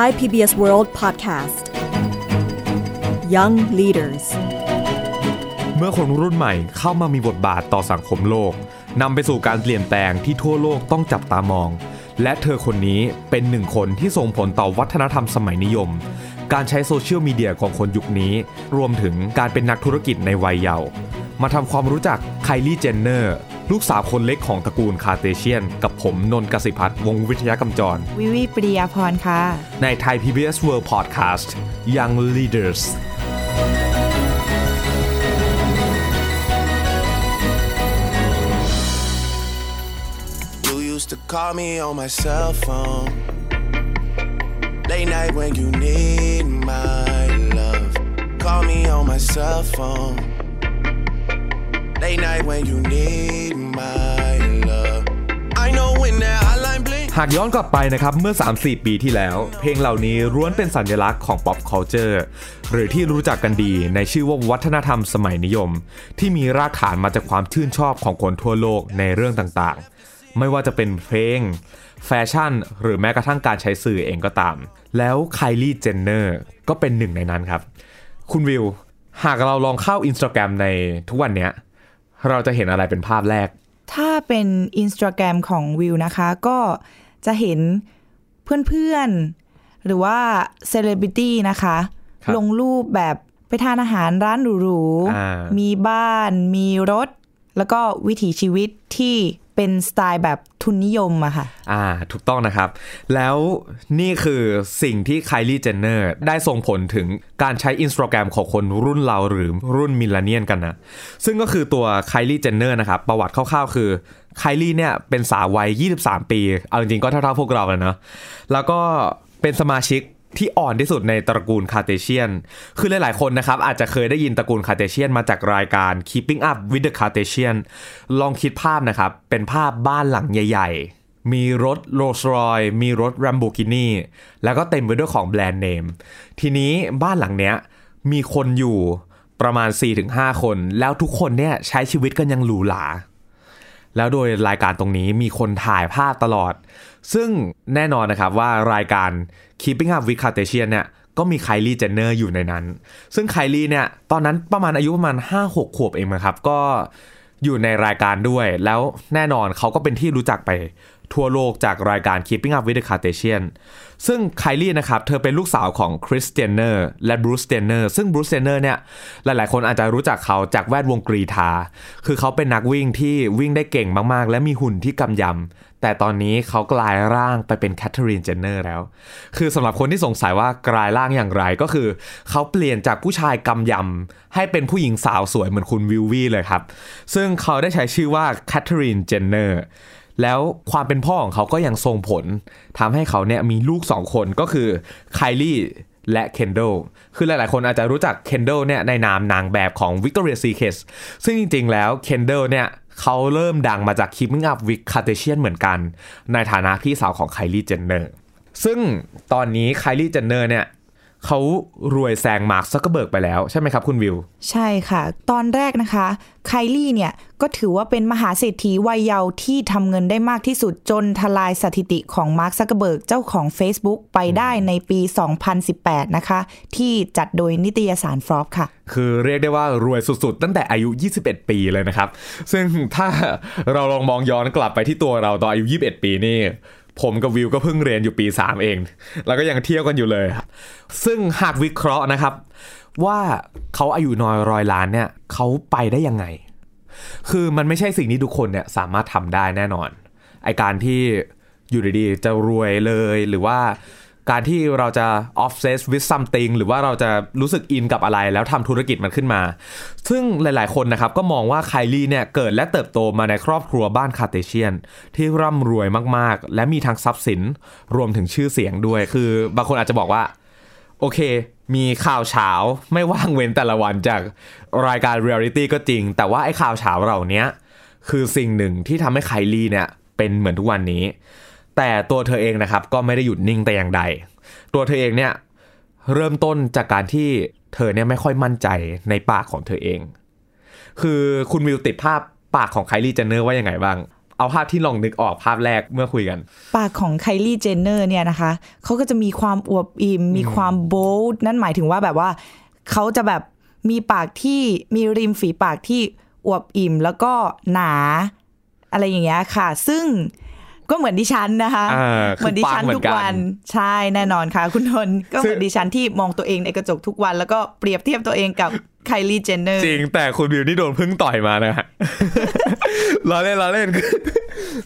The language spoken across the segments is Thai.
Thai PBS World Podcast Young Leaders เมื่อคนรุ่นใหม่เข้ามามีบทบาทต่อสังคมโลกนำไปสู่การเปลี่ยนแปลงที่ทั่วโลกต้องจับตามอง และเธอคนนี้เป็นหนึ่งคนที่ส่งผลต่อวัฒนธรรมสมัยนิยม การใช้โซเชียลมีเดียของคนยุคนี้ รวมถึงการเป็นนักธุรกิจในวัยเยาว์มาทำความรู้จักไคลี่เจนเนอร์ ลูกสาวคนเล็กของตระกูลคาร์เดเชียน กับผมนนท์กสิพัฒน์วงศ์วิทยากำจร วิวิปริยาพรค่ะ ในไทย PBS World Podcast Young Leaders Late night when you need my love. I know when that hotline bling. หากย้อนกลับไปนะครับเมื่อ 3-4 ปีที่แล้ว เพลงเหล่านี้ล้วนเป็นสัญลักษณ์ของ pop culture หรือที่รู้จักกันดีในชื่อว่าวัฒนธรรมสมัยนิยม ที่มีรากฐานมาจากความชื่นชอบของคนทั่วโลกในเรื่องต่างๆ ไม่ว่าจะเป็นเพลง แฟชั่น หรือแม้กระทั่งการใช้สื่อเองก็ตาม แล้วไคลี่เจนเนอร์ก็เป็นหนึ่งในนั้นครับ คุณวิว หากเราลองเข้า Instagram ในทุกวันเนี้ย เราจะเห็นอะไรเป็นภาพแรก ถ้าเป็นอินสตาแกรมของวิวนะคะ ก็จะเห็นเพื่อนๆ หรือว่าเซเลบริตี้นะคะ ครับ ลงรูปแบบไปทานอาหารร้านหรูอ่าๆ มีบ้าน มีรถ แล้วก็วิถีชีวิตที่ เป็นสไตล์แบบทุนนิยมอะค่ะ อ่า ถูกต้องนะครับ แล้วนี่คือสิ่งที่ไคลี่เจนเนอร์ได้ส่งผลถึงการใช้ Instagram ของคนรุ่นเราหรือรุ่น millennial กันนะ ซึ่งก็คือตัวไคลี่เจนเนอร์นะครับ ประวัติคร่าวๆ คือไคลี่เนี่ยเป็นสาววัย 23 ปี เอาจริงๆก็เท่าๆพวกเราเลยเนาะแล้วก็เป็นสมาชิก ที่อ่อนที่สุดในตระกูลคาร์เดเชียน คือหลายๆคนนะครับอาจจะเคยได้ยินตระกูลคาร์เดเชียนมาจากรายการ Keeping Up with the Kardashian ลองคิดภาพนะครับ เป็นภาพบ้านหลังใหญ่ ๆ มีรถโรลส์รอยมีรถ Lamborghini แล้วก็เต็มไปด้วยของแบรนด์เนม ทีนี้บ้านหลังเนี้ยมีคนอยู่ประมาณ 4-5 คน แล้วทุกคนเนี่ยใช้ชีวิตกันอย่างหรูหราแล้วโดยรายการตรงนี้มีคนถ่ายภาพตลอด ซึ่งแน่นอนนะครับว่ารายการ Keeping Up with Kardashian เนี่ยก็มีไคลี่เจนเนอร์อยู่ในนั้น ซึ่งไคลี่เนี่ยตอนนั้นประมาณอายุประมาณ 5-6 ขวบเองนะครับ ก็อยู่ในรายการด้วย แล้วแน่นอนเขาก็เป็นที่รู้จักไป ทั่วโลกจากรายการ Keeping Up with the Kardashians ซึ่งไคลี่นะครับ เธอเป็นลูกสาวของคริสเตียนเนอร์และบรูซเจนเนอร์ซึ่งบรูซเจนเนอร์เนี่ย หลายๆ คนอาจจะรู้จักเขาจากแวดวงกรีฑา คือเขาเป็นนักวิ่งที่วิ่งได้เก่งมากๆ และมีหุ่นที่กำยำ แต่ตอนนี้เขากลายร่างไปเป็นแคทเธอรีนเจนเนอร์แล้ว คือสำหรับคนที่สงสัยว่ากลายร่างอย่างไรก็คือ เขาเปลี่ยนจากผู้ชายกำยำ ให้เป็นผู้หญิงสาวสวยเหมือนคุณวิววี่เลยครับ ซึ่งเขาได้ใช้ชื่อว่าแคทเธอรีนเจนเนอร์ แล้วความเป็นพ่อของเขาก็ยังส่งผลทำให้เขาเนี่ยมีลูกสองคนก็คือไคลี่และเคนดัลคือหลาย ๆ คนอาจจะรู้จักเคนดัลเนี่ยในนามนางแบบของ Victoria's Secret ซึ่งจริง ๆ แล้วเคนดัลเนี่ยเขาเริ่มดังมาจาก Keeping Up with Kardashian เหมือนกัน ในฐานะพี่สาวของไคลี่เจนเนอร์ซึ่งตอนนี้ไคลี่เจนเนอร์เนี่ย เขารวยแซงมาร์คซักเกอร์เบิร์กไปแล้วใช่ไหมครับคุณวิว ใช่ค่ะ ตอนแรกนะคะ ไคลี่เนี่ย ก็ถือว่าเป็นมหาเศรษฐีวัยเยาว์ที่ทำเงินได้มากที่สุดจนทลายสถิติของมาร์คซักเกอร์เบิร์กเจ้าของ Facebook ไปได้ในปี 2018 นะคะ ที่จัดโดยนิตยสารฟรอปค่ะ คือเรียกได้ว่ารวยสุดๆ ตั้งแต่อายุ 21 ปีเลยนะครับ ซึ่งถ้าเราลองมองย้อนกลับไปที่ตัวเราตอนอายุ 21 ปีนี่ ผมกับวิวก็เพิ่งเรียนอยู่ปี 3 เอง แล้วก็ยังเที่ยวกันอยู่เลย ซึ่งหากวิเคราะห์นะครับ ว่าเขาอายุน้อยร้อยล้านเนี่ยเขาไปได้ยังไง คือมันไม่ใช่สิ่งที่ทุกคนเนี่ยสามารถทำได้แน่นอน ไอการที่อยู่ดีๆจะรวยเลยหรือว่า การที่เราจะ obsess with something หรือว่าเราจะรู้สึกอินกับอะไรแล้วทำธุรกิจมันขึ้นมา ซึ่งหลายๆคนนะครับก็มองว่าไคลี่เนี่ยเกิดและเติบโตมาในครอบครัวบ้านคาเตเชียน ที่ร่ำรวยมากๆ และมีทั้งทรัพย์สินรวมถึงชื่อเสียงด้วย คือบางคนอาจจะบอกว่า โอเค มีข่าวเช้าไม่ว่างเว้นแต่ละวันจากรายการเรียลิตี้ก็จริง แต่ว่าไอ้ข่าวเช้าเหล่านี้คือสิ่งหนึ่งที่ทำให้ไคลี่เนี่ยเป็นเหมือนทุกวันนี้ แต่ตัวเธอเองนะครับก็ไม่ได้หยุดนิ่งแต่อย่างใด ตัวเธอเองเนี่ยเริ่มต้นจากการที่เธอเนี่ยไม่ค่อยมั่นใจในปากของเธอเอง คือคุณวิวติดภาพปากของไคลี่เจนเนอร์ว่ายังไงบ้าง เอาภาพที่ลองนึกออกภาพแรกเมื่อคุยกัน ปากของไคลี่เจนเนอร์เนี่ยนะคะเขาก็จะมีความอวบอิ่มมีความ bold นั่นหมายถึงว่าแบบว่าเขาจะแบบมีปากที่มีริมฝีปากที่อวบอิ่มแล้วก็หนา อะไรอย่างเงี้ยค่ะ ซึ่ง ก็เหมือนดิฉันนะคะอ่าเหมือนดิฉันคือปากเหมืทุอนกันทุกวัน ใช่แน่นอนค่ะ คุณนนท์ก็เหมือนซึ่งดิฉันที่มองตัวเองในกระจกทุกวัน แล้วก็เปรียบเทียบตัวเองกับไคลี่เจนเนอร์จริงแต่คุณวิวนี่โดนพึ่งต่อยมานะฮะล้อเล่นล้อเล่นคือ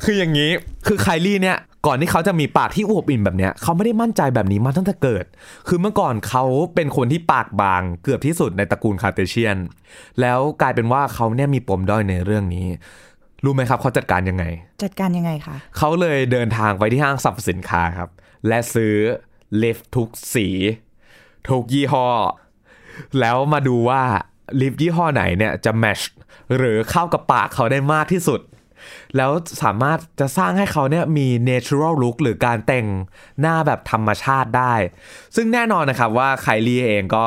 คืออย่างนี้คือไคลี่เนี่ยก่อนที่เขาจะมีปากที่อวบอิ่มแบบเนี้ยเขาไม่ได้มั่นใจแบบนี้มาตั้งแต่เกิด คือเมื่อก่อนเขาเป็นคนที่ปากบางเกือบที่สุดในตระกูลคาร์เดเชียน แล้วกลายเป็นว่าเขาเนี่ยมีปมด้อยในเรื่องนี้ รู้ไหมครับเขาจัดการยังไง จัดการยังไงคะเขาเลยเดินทางไปที่ห้างสรรพสินค้าครับ และซื้อlip ทุกสี ทุกยี่ห้อ แล้วมาดูว่า lip ยี่ห้อไหนเนี่ยจะ match หรือเข้ากับปากเขาได้มากที่สุด แล้วสามารถจะสร้างให้เขาเนี่ยมี natural look หรือการแต่งหน้าแบบธรรมชาติได้ ซึ่งแน่นอนนะครับว่าไคลี่เองก็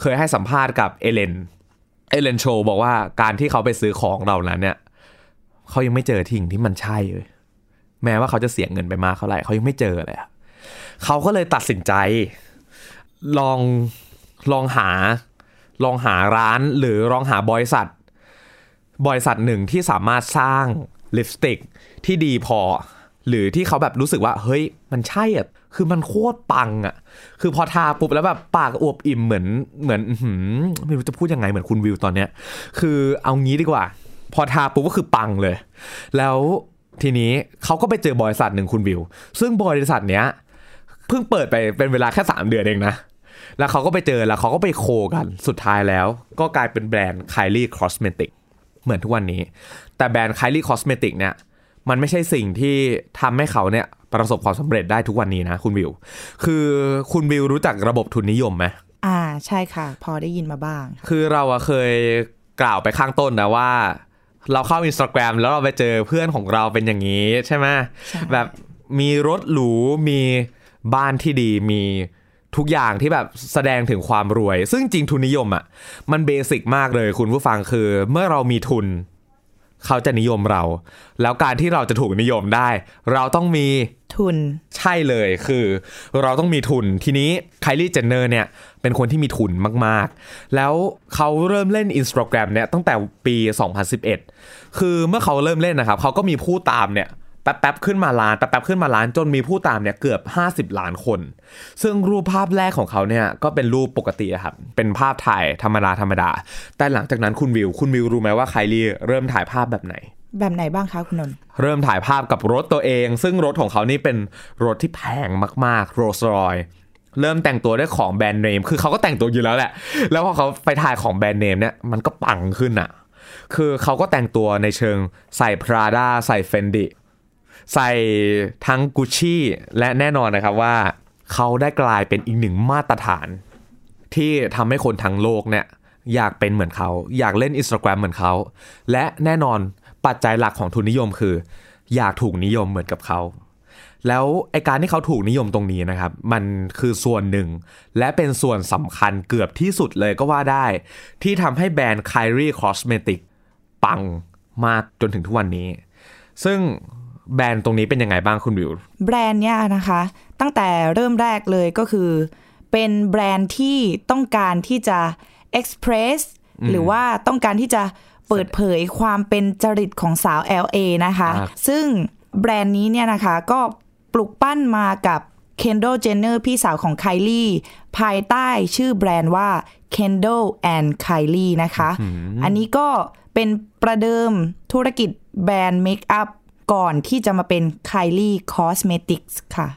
เคยให้สัมภาษณ์กับเอลเลน Ellen Show บอกว่าการที่เขาไปซื้อของเหล่านั้นเนี่ย เขายังไม่เจอ tint ที่มันใช่เลยแม้ว่าเขาจะเสียเงินไปมากเท่าไหร่เขายังไม่เจอเลยอะเขาก็เลยตัดสินใจ ลองลองหา ลองหาร้านหรือลองหาบริษัท บริษัทหนึ่งที่สามารถสร้างลิปสติกที่ดีพอ หรือที่เขาแบบรู้สึกว่า เฮ้ย มันใช่อะคือมันโคตรปังอะ คือพอทาปุ๊บแล้วแบบปากอวบอิ่มเหมือนเหมือนอื้อหือไม่รู้จะพูดยังไงเหมือนคุณวิวตอนเนี้ย คือเอางี้ดีกว่า พอทาปุ๊บก็คือปังเลย แล้วทีนี้เขาก็ไปเจอบริษัทหนึ่งคุณวิว ซึ่งบริษัทเนี้ยเพิ่งเปิดไปเป็นเวลาแค่ 3 เดือนเองนะแล้วเขาก็ไปเจอแล้วเขาก็ไปโคกันสุดท้ายแล้ว ก็กลายเป็นแบรนด์ Kylie Cosmetic เหมือนทุกวันนี้ แต่แบรนด์ Kylie Cosmetic เนี่ยมันไม่ใช่สิ่งที่ทำให้เขาเนี่ยประสบความสำเร็จได้ทุกวันนี้นะคุณวิว คือคุณวิวรู้จักระบบทุนนิยมไหมอ่าใช่ค่ะ พอได้ยินมาบ้าง คือเราอะเคยกล่าวไปข้างต้นนะว่า เราเข้าอินสตาแกรมแล้วเราไปเจอเพื่อนของเราเป็นอย่างนี้ใช่ไหมใช่แบบมีรถหรูมีบ้านที่ดีมีทุกอย่างที่แบบแสดงถึงความรวย ซึ่งจริงทุนนิยมอะมันเบสิกมากเลยคุณผู้ฟังคือ เมื่อเรามีทุน เขาจะนิยมเรา แล้วการที่เราจะถูกนิยมได้ เราต้องมีทุน ใช่เลยคือ เราต้องมีทุนทีนี้ไคลี่เจนเนอร์เนี่ยเป็นคนที่มีทุนมากๆ แล้วเขาเริ่มเล่น Instagram เนี่ยตั้งแต่ปี 2011 คือเมื่อเขาเริ่มเล่นนะครับเขาก็มีผู้ตามเนี่ย แป๊บๆขึ้นมาล้านแป๊บๆขึ้นมาล้านจนมีผู้ตามเนี่ยเกือบ 50 ล้านคน ซึ่งรูปภาพแรกของเขาเนี่ยก็เป็นรูปปกติอะครับเป็นภาพถ่ายธรรมดาธรรมดา แต่หลังจากนั้นคุณวิว คุณวิวรู้ไหมว่าไคลี่เริ่มถ่ายภาพแบบไหน แบบไหนบ้างคะคุณนนท์เริ่มถ่ายภาพกับรถตัวเอง ซึ่งรถของเขานี่เป็นรถที่แพงมากๆโรลส์รอยเริ่มแต่งตัวด้วยของแบรนด์เนม คือเขาก็แต่งตัวอยู่แล้วแหละ แล้วพอเขาไปถ่ายของแบรนด์เนมเนี่ย มันก็ปังขึ้นอะ คือเขาก็แต่งตัวในเชิงใส่ Prada ใส่ Fendi ใส่ทั้ง Gucci และแน่นอนนะครับว่าเขาได้กลายเป็นอีกหนึ่งมาตรฐาน ที่ทำให้คนทั้งโลกเนี่ยอยากเป็นเหมือนเขา อยากเล่น Instagram เหมือนเขา และแน่นอนปัจจัยหลักของทุนนิยมคือ อยากถูกนิยมเหมือนกับเขา แล้วไอการที่เขาถูกนิยมตรงนี้นะครับ มันคือส่วนหนึ่ง และเป็นส่วนสำคัญเกือบที่สุดเลยก็ว่าได้ ที่ทำให้แบรนด์ Kyrie Cosmetic ปังมากจนถึงทุกวันนี้ ซึ่ง แบรนด์ตรงนี้เป็นยังไงบ้างคุณวิว แบรนด์เนี่ยนะคะ ตั้งแต่เริ่มแรกเลยก็คือ เป็นแบรนด์ที่ต้องการที่จะ express หรือว่าต้องการที่จะเปิดเผยความเป็นจริตของสาว LA นะคะครับซึ่งแบรนด์นี้เนี่ยนะคะก็ปลุกปั้นมากับ Kendall Jenner พี่สาวของ Kylie ภายใต้ชื่อแบรนด์ว่า Kendall and Kylie นะคะ อันนี้ก็เป็นประเดิมธุรกิจแบรนด์เมคอัพ ก่อนที่จะมาเป็น Kylie Cosmetics ค่ะ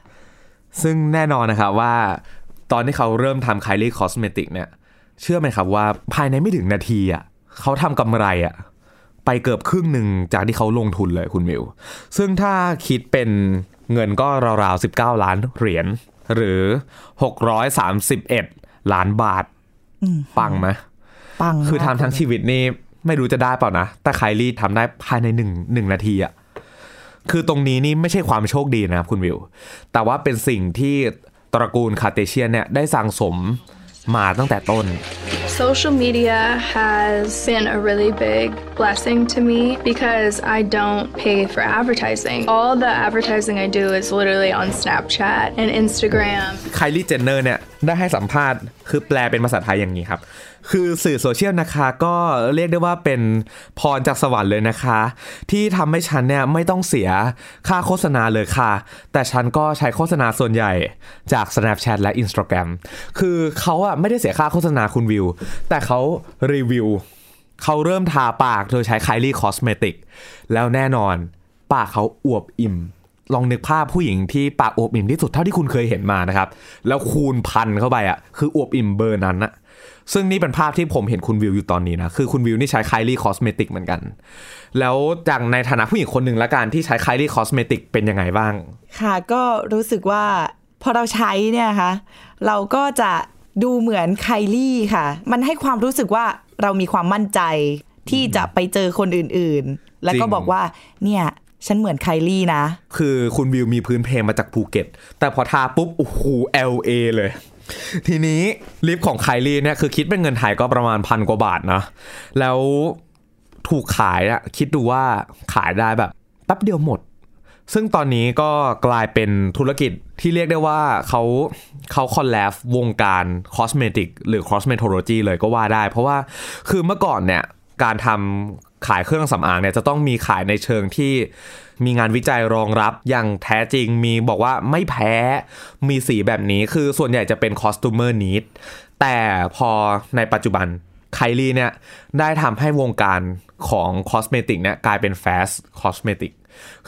ซึ่งแน่นอนนะครับว่า ตอนที่เขาเริ่มทำ Kylie Cosmetic เนี่ย เชื่อไหมครับว่าภายในไม่ถึงนาทีอะเขาทำกำไรอะไปเกือบครึ่งหนึ่งจากที่เขาลงทุนเลยคุณมิว ซึ่งถ้าคิดเป็นเงินก็ราวๆ 19 ล้านเหรียญหรือ 631 ล้านบาท ปังไหมปัง คือทำมากทั้งชีวิตนี่ไม่รู้จะได้เปล่านะ แต่ไคลี่ทำได้ภายในหนึ่งหนึ่งนาทีอะ คือตรงนี้นี่ไม่ใช่ความโชคดีนะครับคุณวิว แต่ว่าเป็นสิ่งที่ตระกูลคาร์เดเชียนเนี่ยได้สั่งสมมาตั้งแต่ต้น Social media has been a really big blessing to me because I don't pay for advertising. All the advertising I do is literally on Snapchat and Instagram. ไคลี่เจนเนอร์เนี่ยได้ให้สัมภาษณ์คือแปลเป็นภาษาไทยอย่างนี้ครับ คือสื่อโซเชียลนะคะก็เรียกได้ว่าเป็นพรจากสวรรค์เลยนะคะ ที่ทำให้ฉันเนี่ยไม่ต้องเสียค่าโฆษณาเลยค่ะ แต่ฉันก็ใช้โฆษณาส่วนใหญ่จาก Snapchat และ Instagram คือเขาอะไม่ได้เสียค่าโฆษณาคุณวิว แต่เขารีวิวเขาเริ่มทาปากโดยใช้ Kylie Cosmetics แล้วแน่นอน ปากเขาอวบอิ่ม ลองนึกภาพผู้หญิงที่ปากอวบอิ่มที่สุดเท่าที่คุณเคยเห็นมานะครับ แล้วคูณพันเข้าไปอะคืออวบอิ่มเบอร์นั้นอะซึ่งนี่เป็นภาพที่ผมเห็นคุณวิวอยู่ตอนนี้นะ คือคุณวิวนี่ใช้ Kylie Cosmetic เหมือนกัน แล้วจากในฐานะผู้หญิงคนหนึ่งละกันที่ใช้ Kylie Cosmetic เป็นยังไงบ้าง ค่ะก็รู้สึกว่าพอเราใช้เนี่ยคะเราก็จะดูเหมือนไคลี่ค่ะ มันให้ความรู้สึกว่าเรามีความมั่นใจที่จะไปเจอคนอื่นๆ แล้วก็บอกว่าเนี่ย ฉันเหมือนไคลี่นะ คือคุณวิวมีพื้นเพมาจากภูเก็ต แต่พอทาปุ๊บโอ้โห LA เลย ทีนี้ลิปของไคลี่เนี่ยคือคิดเป็นเงินไทยก็ประมาณพันกว่าบาทนะ แล้วถูกขายอะคิดดูว่าขายได้แบบแป๊บเดียวหมด ซึ่งตอนนี้ก็กลายเป็นธุรกิจที่เรียกได้ว่าเขาเขา collab วงการ cosmetic หรือ cosmetology เลยก็ว่าได้ เพราะว่าคือเมื่อก่อนเนี่ยการทำ ขายเครื่องสำอางเนี่ยจะต้องมีขายในเชิงที่มีงานวิจัยรองรับอย่างแท้จริงมีบอกว่าไม่แพ้มีสีแบบนี้คือส่วนใหญ่จะเป็น customer need แต่พอในปัจจุบันไคลี่เนี่ยได้ทำให้วงการของคอสเมติกเนี่ยกลายเป็น fast cosmetic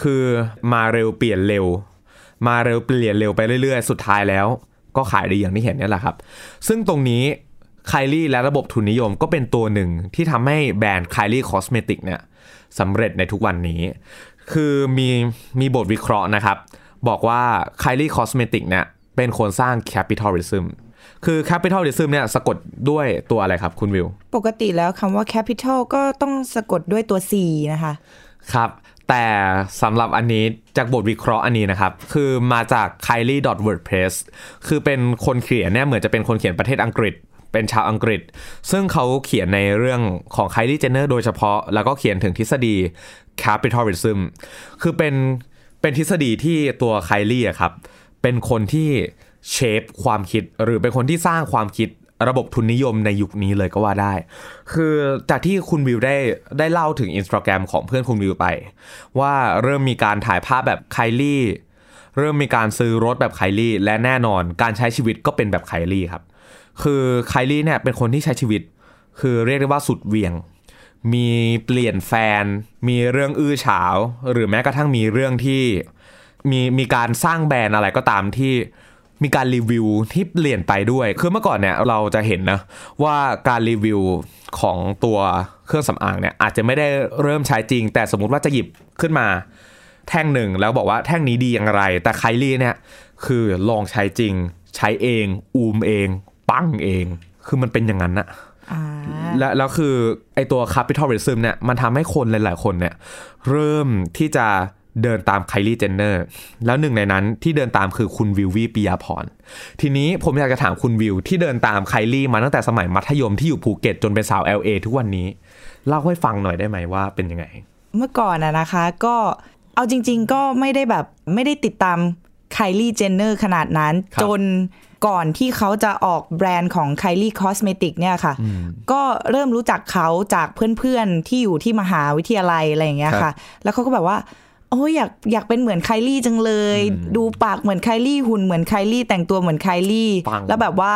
คือมาเร็วเปลี่ยนเร็ว มาเร็วเปลี่ยนเร็วไปเรื่อยๆ สุดท้ายแล้ว ก็ขายดีอย่างที่เห็นนี่แหละครับ ซึ่งตรงนี้ ไคลี่และระบบทุนนิยมก็เป็นตัวหนึ่งที่ทำให้แบรนด์ Kylie Cosmetic เนี่ยสำเร็จในทุกวันนี้ คือมีมีบทวิเคราะห์นะครับ บอกว่า Kylie Cosmetic เนี่ยเป็นคนสร้าง capitalism คือ capitalism เนี่ยสะกดด้วยตัวอะไรครับคุณวิว ปกติแล้วคำว่า capital ก็ต้องสะกดด้วยตัว C นะคะ ครับ แต่สำหรับอันนี้จากบทวิเคราะห์อันนี้นะครับ คือมาจาก kylie.wordpress คือเป็นคนเขียนเนี่ยเหมือนจะเป็นคนเขียนประเทศอังกฤษ เป็นชาวอังกฤษ ซึ่งเขาเขียนในเรื่องของ Kylie Jenner โดยเฉพาะ แล้วก็เขียนถึงทฤษฎี capitalism คือเป็นเป็นทฤษฎีที่ตัว Kylie อะครับ เป็นคนที่เชฟความคิด หรือเป็นคนที่สร้างความคิดระบบทุนนิยมในยุคนี้เลยก็ว่าได้ คือจากที่คุณวิวได้ได้เล่าถึงอินสตาแกรมของเพื่อนคุณวิวไป ว่าเริ่มมีการถ่ายภาพแบบไคลี่เริ่มมีการซื้อรถแบบไคลี่และแน่นอนการใช้ชีวิตก็เป็นแบบไคลี่ครับ คือไคลี่เนี่ยเป็นคนที่ใช้ชีวิต คือเรียกได้ว่าสุดเวียง มีเปลี่ยนแฟน มีเรื่องอื้อฉาว หรือแม้กระทั่งมีเรื่องที่มีมีการสร้างแบรนด์อะไรก็ตามที่มีการรีวิวที่เปลี่ยนไปด้วย คือเมื่อก่อนเนี่ยเราจะเห็นนะว่าการรีวิวของตัวเครื่องสำอางเนี่ยอาจจะไม่ได้เริ่มใช้จริง แต่สมมุติว่าจะหยิบขึ้นมาแท่งหนึ่งแล้วบอกว่าแท่งนี้ดีอย่างไร แต่ไคลี่เนี่ยคือลองใช้จริง ใช้เอง อูมเอง ปั้งเอง คือมันเป็นอย่างนั้นอะอ่าและแล้วคือไอตัว capitalism เนี่ยมันทำให้คนหลาย ๆ คนเนี่ยเริ่มที่จะเดินตามไคลี่เจนเนอร์แล้วหนึ่งในนั้นที่เดินตามคือคุณวิววีปิยาพรทีนี้ผมอยากจะถามคุณวิว ที่เดินตามไคลี่มาตั้งแต่สมัยมัธยมที่อยู่ภูเก็ตจนเป็นสาว LA ทุกวันนี้ เล่าให้ฟังหน่อยได้ไหมว่าเป็นยังไง เมื่อก่อนอะนะคะก็เอาจริง ๆ ก็ไม่ได้แบบไม่ได้ติดตามไคลี่เจนเนอร์ขนาดนั้นครับจน ก่อนที่เขาจะออกแบรนด์ของ Kylie Cosmetic เนี่ยค่ะ ก็เริ่มรู้จักเขาจากเพื่อนๆ ที่อยู่ที่มหาวิทยาลัยอะไรอย่างเงี้ยค่ะ ครับแล้วเขาก็แบบว่าโอ้ยอยากอยากเป็นเหมือนไคลี่จังเลย ดูปากเหมือนไคลี่หุ่นเหมือนไคลี่แต่งตัวเหมือนไคลี่ปังแล้วแบบว่า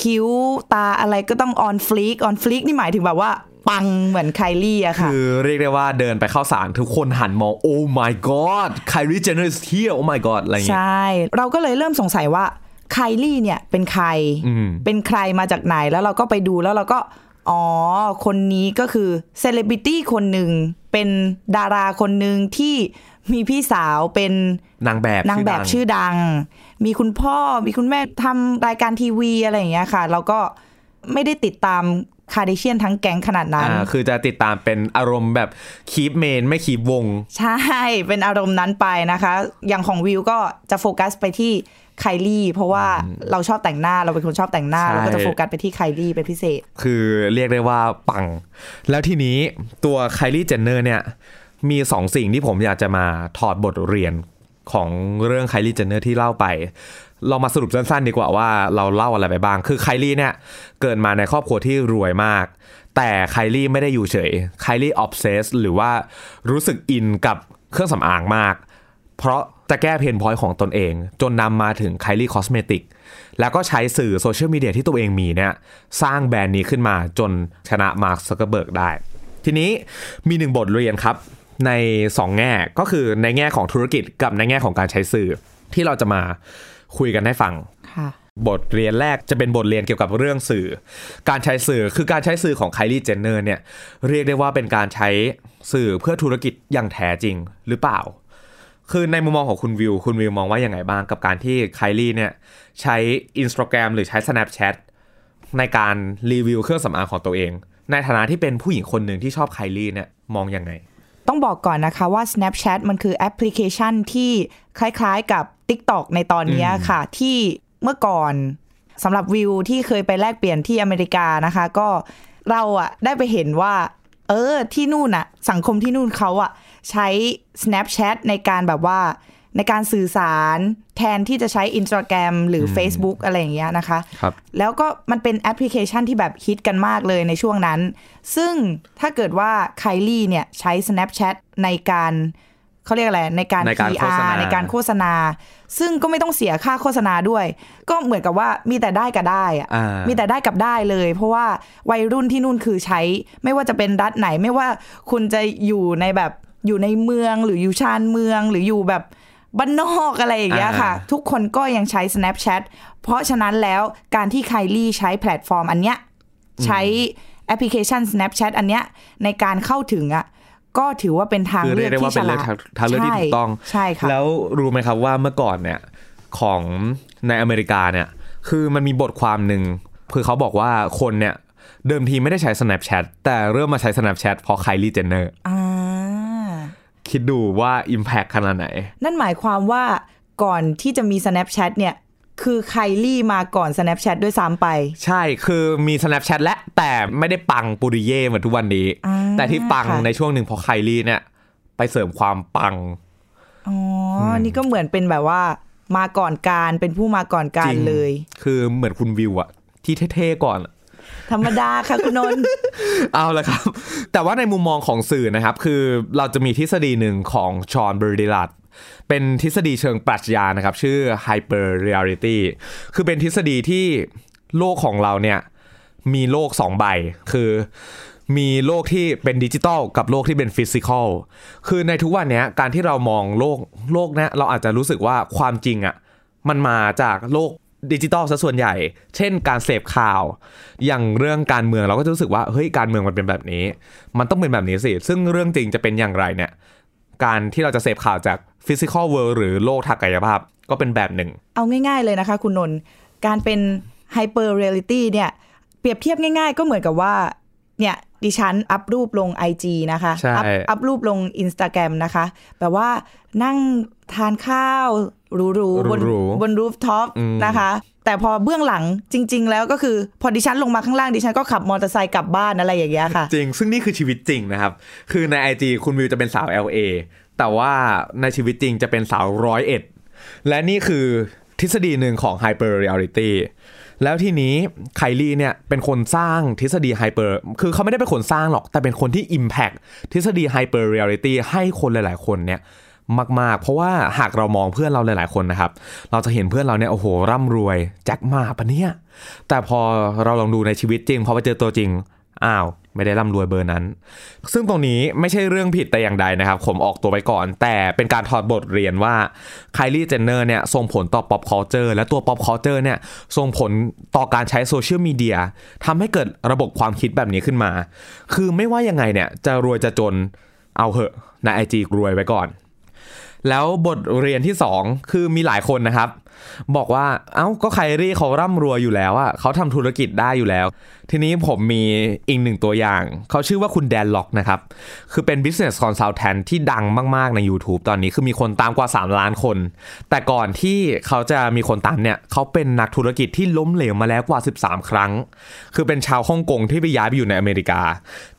คิ้วตาอะไรก็ต้อง on fleek on fleek นี่หมายถึงแบบว่าปังเหมือนไคลี่อะค่ะ คือเรียกได้ว่าเดินไปข้าวสารทุกคนหันมอง oh my god Kylie Jenner is here oh my god อะไรอย่างใชเงี้ย่เราก็เลยเริ่มสงสัยว่า ไคลี่เนี่ยเป็นใครอืมเป็นใครมาจากไหนแล้วเราก็ไปดูแล้วเราก็ อ๋อ คนนี้ก็คือเซเลบริตี้คนหนึ่ง เป็นดาราคนหนึ่งที่มีพี่สาวเป็นนางแบบนางแบบดัชื่อดัง มีคุณพ่อมีคุณแม่ทำรายการทีวีอะไรอย่างเงี้ยค่ะ เราก็ไม่ได้ติดตามคาร์เดเชียนทั้งแก๊งขนาดนั้นอ่าคือจะติดตามเป็นอารมณ์แบบ keep main ไม่ keep วง ใช่ เป็นอารมณ์นั้นไปนะคะ อย่างของวิวก็จะโฟกัสไปที่ ไคลี่เพราะว่าเราชอบแต่งหน้าเราเป็นคนชอบแต่งหน้าใช่เราก็จะโฟกัสไปที่ไคลี่เป็นพิเศษ คือเรียกได้ว่าปัง แล้วทีนี้ตัวไคลี่เจนเนอร์เนี่ยมีสองสิ่งที่ผมอยากจะมาถอดบทเรียนของเรื่องไคลี่เจนเนอร์ที่เล่าไป เรามาสรุปสั้นๆ ดีกว่าว่าเราเล่าอะไรไปบ้าง คือไคลี่เนี่ยเกิดมาในครอบครัวที่รวยมาก แต่ไคลี่ไม่ได้อยู่เฉยไคลี่ obsess หรือว่ารู้สึกอินกับเครื่องสำอางมาก เพราะ จะแก้ pain point ของตนเอง จนนำมาถึง Kylie Cosmetic แล้วก็ใช้สื่อโซเชียลมีเดียที่ตัวเองมีเนี่ยสร้างแบรนด์นี้ขึ้นมาจนชนะมาร์คซักเกอร์เบิร์กได้ ทีนี้มีหนึ่งบทเรียนครับ ใน 2 แง่ก็คือในแง่ของธุรกิจกับในแง่ของการใช้สื่อที่เราจะมาคุยกันให้ฟังค่ะบทเรียนแรกจะเป็นบทเรียนเกี่ยวกับเรื่องสื่อ การใช้สื่อคือการใช้สื่อของไคลี่เจนเนอร์เนี่ยเรียกได้ว่าเป็นการใช้สื่อเพื่อธุรกิจอย่างแท้จริงหรือเปล่า คือในมุมมองของคุณวิว คุณวิวมองว่าอย่างไงบ้างกับการที่ไคลี่เนี่ยใช้ Instagram หรือใช้ Snapchat ในการรีวิวเครื่องสำอางของตัวเอง ในฐานะที่เป็นผู้หญิงคนหนึ่งที่ชอบไคลี่เนี่ยมองยังไง ต้องบอกก่อนนะคะว่า Snapchat มันคือแอปพลิเคชันที่คล้ายๆกับ TikTok ในตอนเนี้ยค่ะ ที่เมื่อก่อนสำหรับวิวที่เคยไปแลกเปลี่ยนที่อเมริกานะคะ ก็เราอะได้ไปเห็นว่า เออที่นู่นอะสังคมที่นู่นเขาอะ ใช้ Snapchat ในการแบบว่าในการสื่อสารแทนที่จะใช้ Instagram หรือ Facebook อะไรอย่างเงี้ยนะคะครับแล้วก็มันเป็นแอปพลิเคชันที่แบบฮิตกันมากเลยในช่วงนั้น ซึ่งถ้าเกิดว่าไคลี่เนี่ยใช้ Snapchat ในการเขาเรียกอะไร ในการในการโฆษ PR ณาในการโฆษณา ซึ่งก็ไม่ต้องเสียค่าโฆษณาด้วย ก็เหมือนกับว่ามีแต่ได้กับได้อะอ่ามีมีแต่ได้กับได้เลย เพราะว่าวัยรุ่นที่นู่นคือใช้ ไม่ว่าจะเป็นรัฐไหน ไม่ว่าคุณจะอยู่ในแบบ อยู่ในเมืองหรืออยู่ชานเมืองหรืออยู่แบบบ้านนอกอะไรอย่างเงี้ยค่ะ ทุกคนก็ยังใช้ Snapchat เพราะฉะนั้นแล้วการที่ไคลี่ใช้แพลตฟอร์มอันเนี้ยใช้แอปพลิเคชัน Snapchat อันเนี้ยในการเข้าถึงอะก็ถือว่าเป็นทางคือเลืเรีอยกกได้ว่าที่ฉเป็นเลืลาอกดทางทางเลือกที่ถูกต้องใช่ค่ะแล้วรู้ไหมครับว่าเมื่อก่อนเนี่ยของในอเมริกาเนี่ย คือมันมีบทความหนึ่งคือเขาบอกว่าคนเนี่ยเดิมทีไม่ได้ใช้ Snapchat แต่เริ่มมาใช้ Snapchat เพราะ Kylie Jenner อ่า คิดดูว่า Impact ขนาดไหน นั่นหมายความว่าก่อนที่จะมี Snapchat เนี่ยคือไคลี่มาก่อน Snapchat ด้วยซ้ำไป ใช่คือมี Snapchat และแต่ไม่ได้ปังปุริเย่เหมือนทุกวันนี้อ่าแต่ที่ปังค่ะในช่วงหนึ่งเพราะ Kylie เนี่ย ไปเสริมความปัง อ๋ออนี่ก็เหมือนเป็นแบบว่า มาก่อนการเป็นผู้มาก่อนกาจรริงเลย คือเหมือนคุณวิวอะที่เท่ๆก่อนอะ ธรรมดาค่ะคุณนนท์เอาละครับ แต่ว่าในมุมมองของสื่อนะครับ คือเราจะมีทฤษฎีหนึ่งของฌอง โบดริยาร์ดเป็นทฤษฎีเชิงปรัชญานะครับ ชื่อ hyper reality คือเป็นทฤษฎีที่โลกของเราเนี่ย มีโลกสองใบ คือมีโลกที่เป็นดิจิตอลกับโลกที่เป็น physical คือในทุกวันนี้การที่เรามองโลกโลกนี้เราอาจจะรู้สึกว่าความจริงอะ่ะมันมาจากโลก ดิจิตอลซะส่วนใหญ่ เช่นการเสพข่าว อย่างเรื่องการเมืองเราก็จะรู้สึกว่าเฮ้ยการเมืองมันเป็นแบบนี้ มันต้องเป็นแบบนี้สิ ซึ่งเรื่องจริงจะเป็นอย่างไรเนี่ย การที่เราจะเสพข่าวจาก physical world หรือโลกทางกายภาพก็เป็นแบบหนึ่ง เอาง่าย ๆเลยนะคะ คุณนนท์การเป็น hyper reality เนี่ย เปรียบเทียบง่าย ๆ ก็เหมือนกับว่าเนี่ย ดิฉันอัพรูปลง IG นะคะใช่อัพอัพรูปลง Instagram นะคะแบบว่านั่งทานข้าวหรูๆบนหรูๆบน rooftop อืมนะคะ แต่พอเบื้องหลังจริง ๆ แล้วก็คือพอดิฉันลงมาข้างล่างดิฉันก็ขับมอเตอร์ไซค์กลับบ้านอะไรอย่างเงี้ยค่ะ จริง ซึ่งนี่คือชีวิตจริงนะครับ คือใน IG คุณวิวจะเป็นสาว LA แต่ว่าในชีวิตจริงจะเป็นสาวร้อยเอ็ดและนี่คือทฤษฎีหนึ่งของ Hyper Reality แล้วทีนี้ไคลี่เนี่ยเป็นคนสร้างทฤษฎี hyper คือเขาไม่ได้เป็นคนสร้างหรอก แต่เป็นคนที่ Impact ทฤษฎี hyper reality ให้คนหลาย ๆ คนเนี่ยมาก ๆ เพราะว่าหากเรามองเพื่อนเราหลาย ๆ คนนะครับ เราจะเห็นเพื่อนเราเนี่ยโอ้โหร่ำรวยแจ็คมาปะเนี่ย แต่พอเราลองดูในชีวิตจริงพอไปเจอตัวจริง อ้าว ไม่ได้ร่ำรวยเบอร์นั้น ซึ่งตรงนี้ไม่ใช่เรื่องผิดแต่อย่างใดนะครับ ผมออกตัวไปก่อน แต่เป็นการถอดบทเรียนว่าไคลี่เจนเนอร์เนี่ยส่งผลต่อ pop culture และตัว pop culture เนี่ยส่งผลต่อการใช้โซเชียลมีเดียทำให้เกิดระบบความคิดแบบนี้ขึ้นมา คือไม่ว่ายังไงเนี่ยจะรวยจะจนเอาเหอะในไอจีรวยไว้ก่อน แล้วบทเรียนที่ 2 คือมีหลายคนนะครับ บอกว่าเอ้าก็ไคลี่เขาร่ำรวยอยู่แล้วอะเขาทำธุรกิจได้อยู่แล้ว ทีนี้ผมมีอีกหนึ่งตัวอย่าง เขาชื่อว่าคุณแดนล็อกนะครับ คือเป็น business consultant ที่ดังมาก ๆ ใน YouTube ตอนนี้คือมีคนตามกว่า 3 ล้านคน แต่ก่อนที่เขาจะมีคนตามเนี่ย เขาเป็นนักธุรกิจที่ล้มเหลวมาแล้วกว่า 13 ครั้ง คือเป็นชาวฮ่องกงที่ไปย้ายไปอยู่ในอเมริกา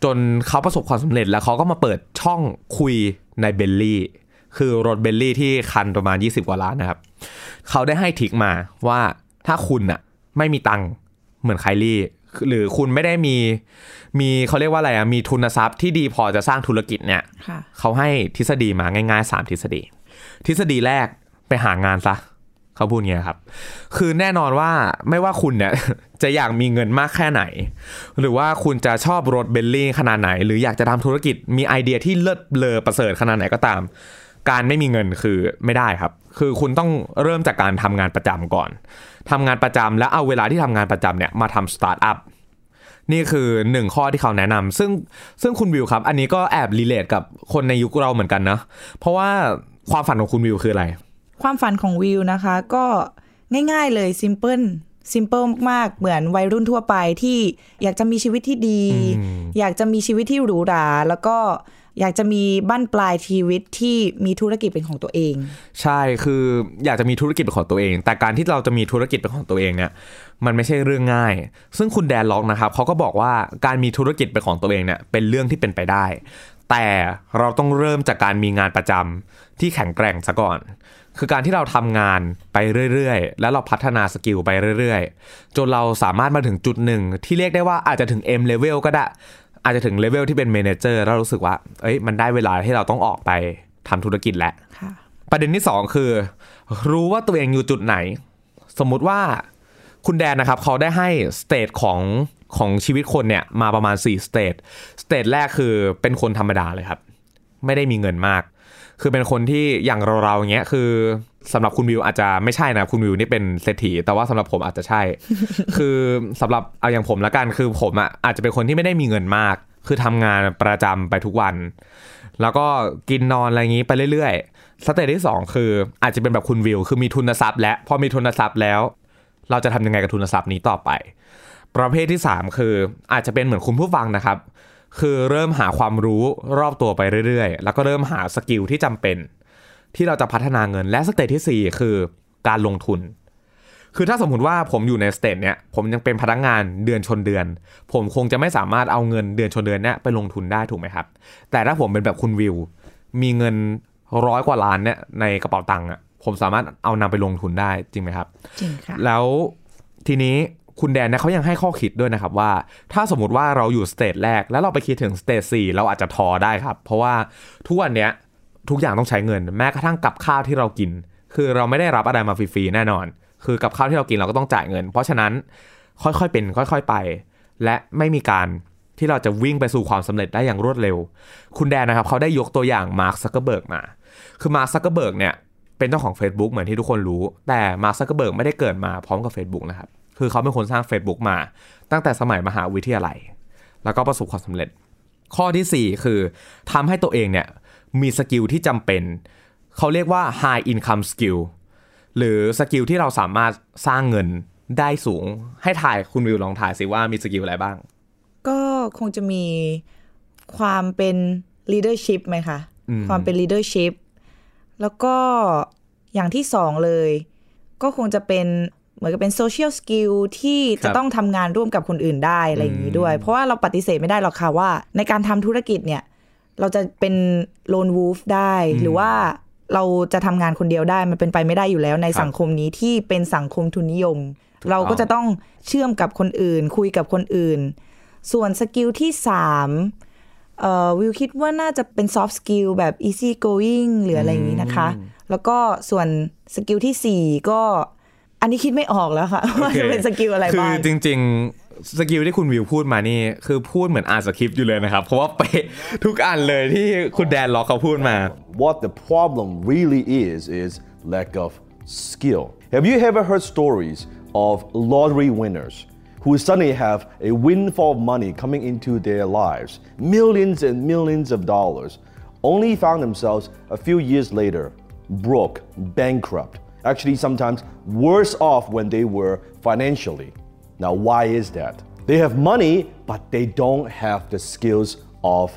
จนเขาประสบความสำเร็จแล้วเขาก็มาเปิดช่องคุยในเบนท์ลีย์ คือรถเบนท์ลีย์ที่คันประมาณ 20 กว่าล้านนะครับ เขาได้ให้ trick มาว่าถ้าคุณอะไม่มีตังค์เหมือนไคลี่หรือคุณไม่ได้มีมีเขาเรียกว่าอะไรอะมีทุนทรัพย์ที่ดีพอจะสร้างธุรกิจเนี่ยค่ะเขาให้ทฤษฎีมาง่ายๆ 3 ทฤษฎี ทฤษฎีแรกไปหางานซะเขาพูดเงี้ยครับ คือแน่นอนว่าไม่ว่าคุณเนี่ยจะอยากมีเงินมากแค่ไหน หรือว่าคุณจะชอบรถเบลลี่ขนาดไหน หรืออยากจะทำธุรกิจมีไอเดียที่เลิศเลอประเสริฐขนาดไหนก็ตาม การไม่มีเงินคือไม่ได้ครับ คือคุณต้องเริ่มจากการทำงานประจำก่อนทำงานประจำแล้วเอาเวลาที่ทำงานประจำเนี่ยมาทำสตาร์ทอัพนี่คือหนึ่งข้อที่เขาแนะนำซึ่งซึ่งคุณวิวครับ อันนี้ก็แอบ relate กับคนในยุคเราเหมือนกันนะ เพราะว่าความฝันของคุณวิวคืออะไร ความฝันของวิวนะคะ ก็ง่ายๆเลย simple simple มากๆ เหมือนวัยรุ่นทั่วไปที่อยากจะมีชีวิตที่ดี อยากจะมีชีวิตที่หรูหรา แล้วก็ อยากจะมีบั้นปลายชีวิตที่มีธุรกิจเป็นของตัวเอง ใช่คืออยากจะมีธุรกิจเป็นของตัวเอง แต่การที่เราจะมีธุรกิจเป็นของตัวเองเนี่ยมันไม่ใช่เรื่องง่าย ซึ่งคุณแดนล็อกนะครับเขาก็บอกว่าการมีธุรกิจเป็นของตัวเองเนี่ยเป็นเรื่องที่เป็นไปได้ แต่เราต้องเริ่มจากการมีงานประจำที่แข็งแกร่งซะก่อนคือการที่เราทำงานไปเรื่อยๆ แล้วเราพัฒนา skill ไปเรื่อยๆ จนเราสามารถมาถึงจุดหนึ่งที่เรียกได้ว่าอาจจะถึง M level ก็ได้ อาจจะถึง level ที่เป็น manager แล้วรู้สึกว่า เอ้ยมันได้เวลาที่เราต้องออกไปทำธุรกิจแล้วค่ะประเด็นที่สองคือ รู้ว่าตัวเองอยู่จุดไหน สมมุติว่าคุณแดนนะครับ เขาได้ให้ stage ของของชีวิตคนเนี่ยมาประมาณ 4 stage stage แรกคือเป็นคนธรรมดาเลยครับ ไม่ได้มีเงินมาก คือเป็นคนที่อย่างเราๆอย่างเงี้ยคือ สำหรับคุณวิวอาจจะไม่ใช่นะ คุณวิวนี่เป็นเศรษฐีแต่ว่าสำหรับผมอาจจะใช่ คือสำหรับเอาอย่างผมละกันคือผมอะอาจจะเป็นคนที่ไม่ได้มีเงินมาก คือทำงานประจำไปทุกวัน แล้วก็กินนอนอะไรอย่างนี้ไปเรื่อยๆ stage ที่ 2 คืออาจจะเป็นแบบคุณวิว คือมีทุนทรัพย์ และพอมีทุนทรัพย์แล้ว เราจะทำยังไงกับทุนทรัพย์นี้ต่อไป ประเภทที่ 3 คืออาจจะเป็นเหมือนคุณผู้ฟังนะครับ คือเริ่มหาความรู้รอบตัวไปเรื่อยๆ แล้วก็เริ่มหา skill ที่จำเป็น ที่เราจะพัฒนาเงินและ stage ที่ 4 คือการลงทุน คือถ้าสมมติว่าผมอยู่ใน stage เนี้ยผมยังเป็นพนักงานเดือนชนเดือน ผมคงจะไม่สามารถเอาเงินเดือนชนเดือนเนี้ยไปลงทุนได้ถูกไหมครับ แต่ถ้าผมเป็นแบบคุณวิว มีเงินร้อยกว่าล้านเนี่ยในกระเป๋าตังค์อะผมสามารถเอานำไปลงทุนได้จริงไหมครับ จริงค่ะ แล้วทีนี้คุณแดนเนี่ยเขายังให้ข้อคิดด้วยนะครับว่า ถ้าสมมติว่าเราอยู่ stage แรกแล้วเราไปคิดถึง stage สี่เราอาจจะท้อได้ครับ เพราะว่าทุกวันเนี้ย ทุกอย่างต้องใช้เงิน แม้กระทั่งกับข้าวที่เรากิน คือเราไม่ได้รับอะไรมาฟรีๆแน่นอน คือกับข้าวที่เรากินเราก็ต้องจ่ายเงิน เพราะฉะนั้นค่อยๆเป็น ค่อย ๆไป และไม่มีการที่เราจะวิ่งไปสู่ความสำเร็จได้อย่างรวดเร็ว คุณแดนนะครับเขาได้ยกตัวอย่างมาร์คซักเกอร์เบิร์กมา คือมาร์คซักเกอร์เบิร์กเนี่ยเป็นเจ้าของ Facebook เหมือนที่ทุกคนรู้ แต่มาร์คซักเกอร์เบิร์กไม่ได้เกิดมาพร้อมกับ Facebook นะครับ คือเขาเป็นคนสร้าง Facebook มา ตั้งแต่สมัยมหาวิทยาลัย แล้วก็ประสบความสำเร็จ ข้อที่ 4 คือทำให้ตัวเองเนี่ย มี skill ที่จำเป็น เขาเรียกว่า high income skill หรือ skill ที่เราสามารถสร้างเงินได้สูง ให้ทายคุณวิวลองทายสิว่ามี skill อะไรบ้าง ก็คงจะมีความเป็น leadership ไหมคะอืมความเป็น leadership แล้วก็อย่างที่สองเลย ก็คงจะเป็นเหมือนกับเป็น social skill ที่จะต้องทำงานร่วมกับคนอื่นได้อะไรอย่างนี้ด้วย เพราะว่าเราปฏิเสธไม่ได้หรอกค่ะว่า ในการทำธุรกิจเนี่ย เราจะเป็น lone wolf ได้ หรือว่าเราจะทำงานคนเดียวได้มันเป็นไปไม่ได้อยู่แล้วในครับสังคมนี้ที่เป็นสังคมทุนนิยม เราก็จะต้องเชื่อมกับคนอื่น คุยกับคนอื่น ส่วน skill ที่สามเอ่อวิวคิดว่าน่าจะเป็น soft skill แบบ easy going หรืออะไรอย่างนี้นะคะ แล้วก็ส่วน skill ที่สี่ก็ อันนี้คิดไม่ออกแล้วค่ะว่าจะเป็น skill อะไรคืบ้าองจริง ๆ สกิลที่คุณวิวพูดมานี่ คือพูดเหมือนอ่านสคริปต์อยู่เลยนะครับ เพราะว่าไปะทุกอันเลยที่คุณแดนล็อกเขาพูดมา What the problem really is, is lack of skill. Have you ever heard stories of lottery winners who suddenly have a windfall of money coming into their lives, millions and millions of dollars, only found themselves a few years later broke, bankrupt, actually sometimes worse off when they were financially. Now, why is that? They have money, but they don't have the skills of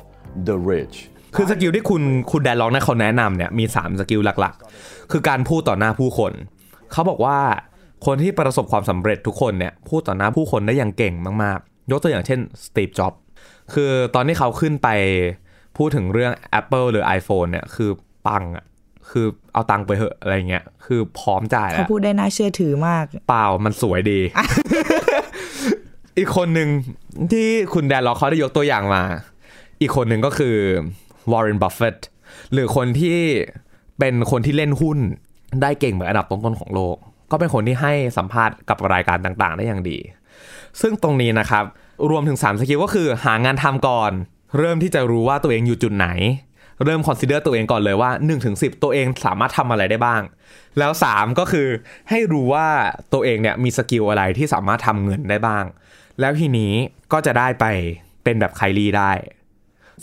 the rich. คือ skill ที่คุณคุณแดนล็อกนะเขาแนะนำเนี่ยมี 3 skill หลักๆ คือการพูดต่อหน้าผู้คน เขาบอกว่าคนที่ประสบความสำเร็จทุกคนเนี่ยพูดต่อหน้าผู้คนได้อย่างเก่งมากๆ ยกตัวอย่างเช่นสตีฟจ็อบส์คือตอนที่เขาขึ้นไปพูดถึงเรื่อง Apple หรือ iPhone เนี่ยคือปังอะคือเอาตังค์ไปเหอะอะไรเงี้ย คือพร้อมจ่ายเขาแล้วพูดได้น่าเชื่อถือมาก เปล่ามันสวยดี อีกคนหนึ่งที่คุณแดนล็อกเขาได้ยกตัวอย่างมา อีกคนหนึ่งก็คือวอร์เรนบัฟเฟตหรือคนที่เป็นคนที่เล่นหุ้นได้เก่งเหมือนอันดับต้นๆของโลก ก็เป็นคนที่ให้สัมภาษณ์กับรายการต่างๆ ได้อย่างดี ซึ่งตรงนี้นะครับ รวมถึง 3 skill ก็คือหางานทำก่อน เริ่มที่จะรู้ว่าตัวเองอยู่จุดไหน เริ่ม consider ตัวเองก่อนเลยว่า1-10ถึง10ตัวเองสามารถทำอะไรได้บ้าง แล้ว 3 ก็คือให้รู้ว่าตัวเองเนี่ยมี skill อะไรที่สามารถทำเงินได้บ้าง แล้วทีนี้ก็จะได้ไปเป็นแบบไคลีได้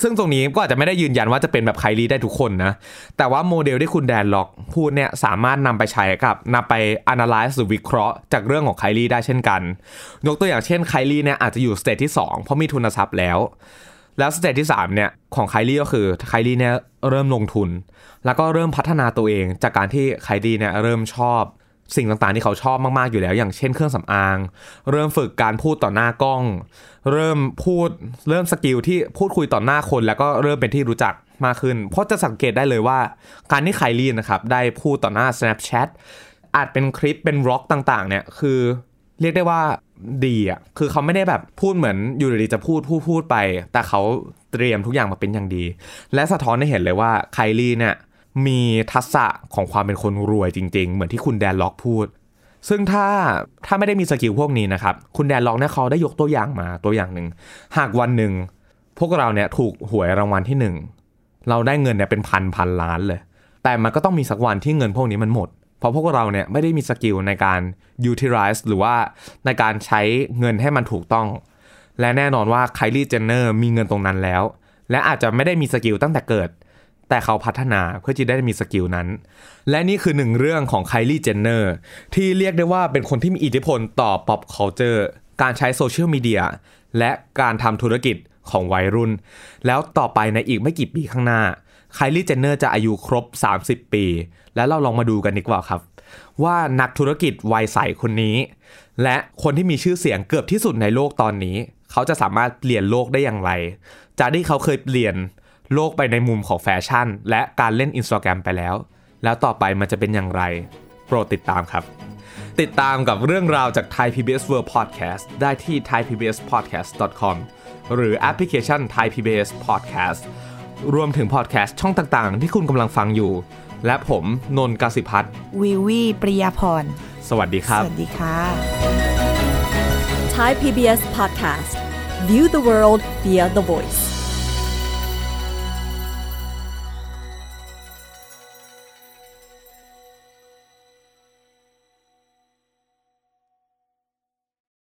ซึ่งตรงนี้ก็อาจจะไม่ได้ยืนยันว่าจะเป็นแบบไคลีได้ทุกคนนะ แต่ว่าโมเดลที่คุณแดนล็อกพูดเนี่ยสามารถนำไปใช้กับนำไป analyze หรือวิเคราะห์ จากเรื่องของไคลีได้เช่นกัน ยกตัวอย่างเช่นไคลีเนี่ยอาจจะอยู่ stage ที่ 2 เพราะมีทุนทรัพย์แล้วแล้ว stage ที่3เนี่ยของไคลี่ก็คือไคลี่เนี่ยเริ่มลงทุน แล้วก็เริ่มพัฒนาตัวเองจากการที่ไคลี่เนี่ยเริ่มชอบ สิ่งต่างๆที่เขาชอบมากๆอยู่แล้ว อย่างเช่นเครื่องสำอาง เริ่มฝึกการพูดต่อหน้ากล้อง เริ่มพูดเริ่ม skill ที่พูดคุยต่อหน้าคน แล้วก็เริ่มเป็นที่รู้จักมากขึ้น เพราะจะสังเกตได้เลยว่าการที่ไคลี่นะครับได้พูดต่อหน้า Snapchat อาจเป็นคลิปเป็น vlog ต่างๆเนี่ยคือเรียกได้ว่าดีอะคือเขาไม่ได้แบบพูดเหมือนอยู่ดีๆจะพูดพูดพูดไป แต่เขาเตรียมทุกอย่างมาเป็นอย่างดี และสะท้อนให้เห็นเลยว่าไคลี่เนี่ย มีทักษะของความเป็นคนรวยจริง ๆ เหมือนที่คุณแดนล็อกพูด ซึ่งถ้าถ้าไม่ได้มี skill พวกนี้นะครับ คุณแดนล็อกเนี่ยเขาได้ยกตัวอย่างมาตัวอย่างหนึ่ง หากวันหนึ่ง พวกเราเนี่ยถูกหวยรางวัลที่หนึ่งเราได้เงินเนี่ยเป็นพันพันล้านเลย แต่มันก็ต้องมีสักวันที่เงินพวกนี้มันหมด เพราะพวกเราเนี่ยไม่ได้มี skill ในการ utilize หรือว่าในการใช้เงินให้มันถูกต้อง และแน่นอนว่าไคลี่เจนเนอร์มีเงินตรงนั้นแล้ว และอาจจะไม่ได้มี skill ตั้งแต่เกิด แต่เขาพัฒนาเพื่อที่ได้มี skill นั้น และนี่คือหนึ่งเรื่องของไคลี่เจนเนอร์ที่เรียกได้ว่าเป็นคนที่มีอิทธิพลต่อ pop culture การใช้โซเชียลมีเดียและการทำธุรกิจของวัยรุ่น แล้วต่อไปในอีกไม่กี่ปีข้างหน้าไคลี่เจนเนอร์จะอายุครบ 30 ปี แล้วเราลองมาดูกันดีกว่าครับ ว่านักธุรกิจวัยใสคนนี้ และคนที่มีชื่อเสียงเกือบที่สุดในโลกตอนนี้ เขาจะสามารถเปลี่ยนโลกได้อย่างไร จากที่เขาเคยเปลี่ยน โลกไปในมุมของแฟชั่น และการเล่น Instagram ไปแล้ว แล้วต่อไปมันจะเป็นอย่างไร โปรดติดตามครับ ติดตามกับเรื่องราวจาก Thai PBS World Podcast ได้ที่ thaipbspodcast.com หรือแอปพลิเคชัน Thai PBS Podcast รวมถึงพอดแคสต์ช่องต่างๆ ที่คุณกำลังฟังอยู่ และผม นนท์กสิพัฒน์วิวีปริยาพร สวัสดีคสรับวัสดีค่ะ Thai PBS podcast. View the world via the voice.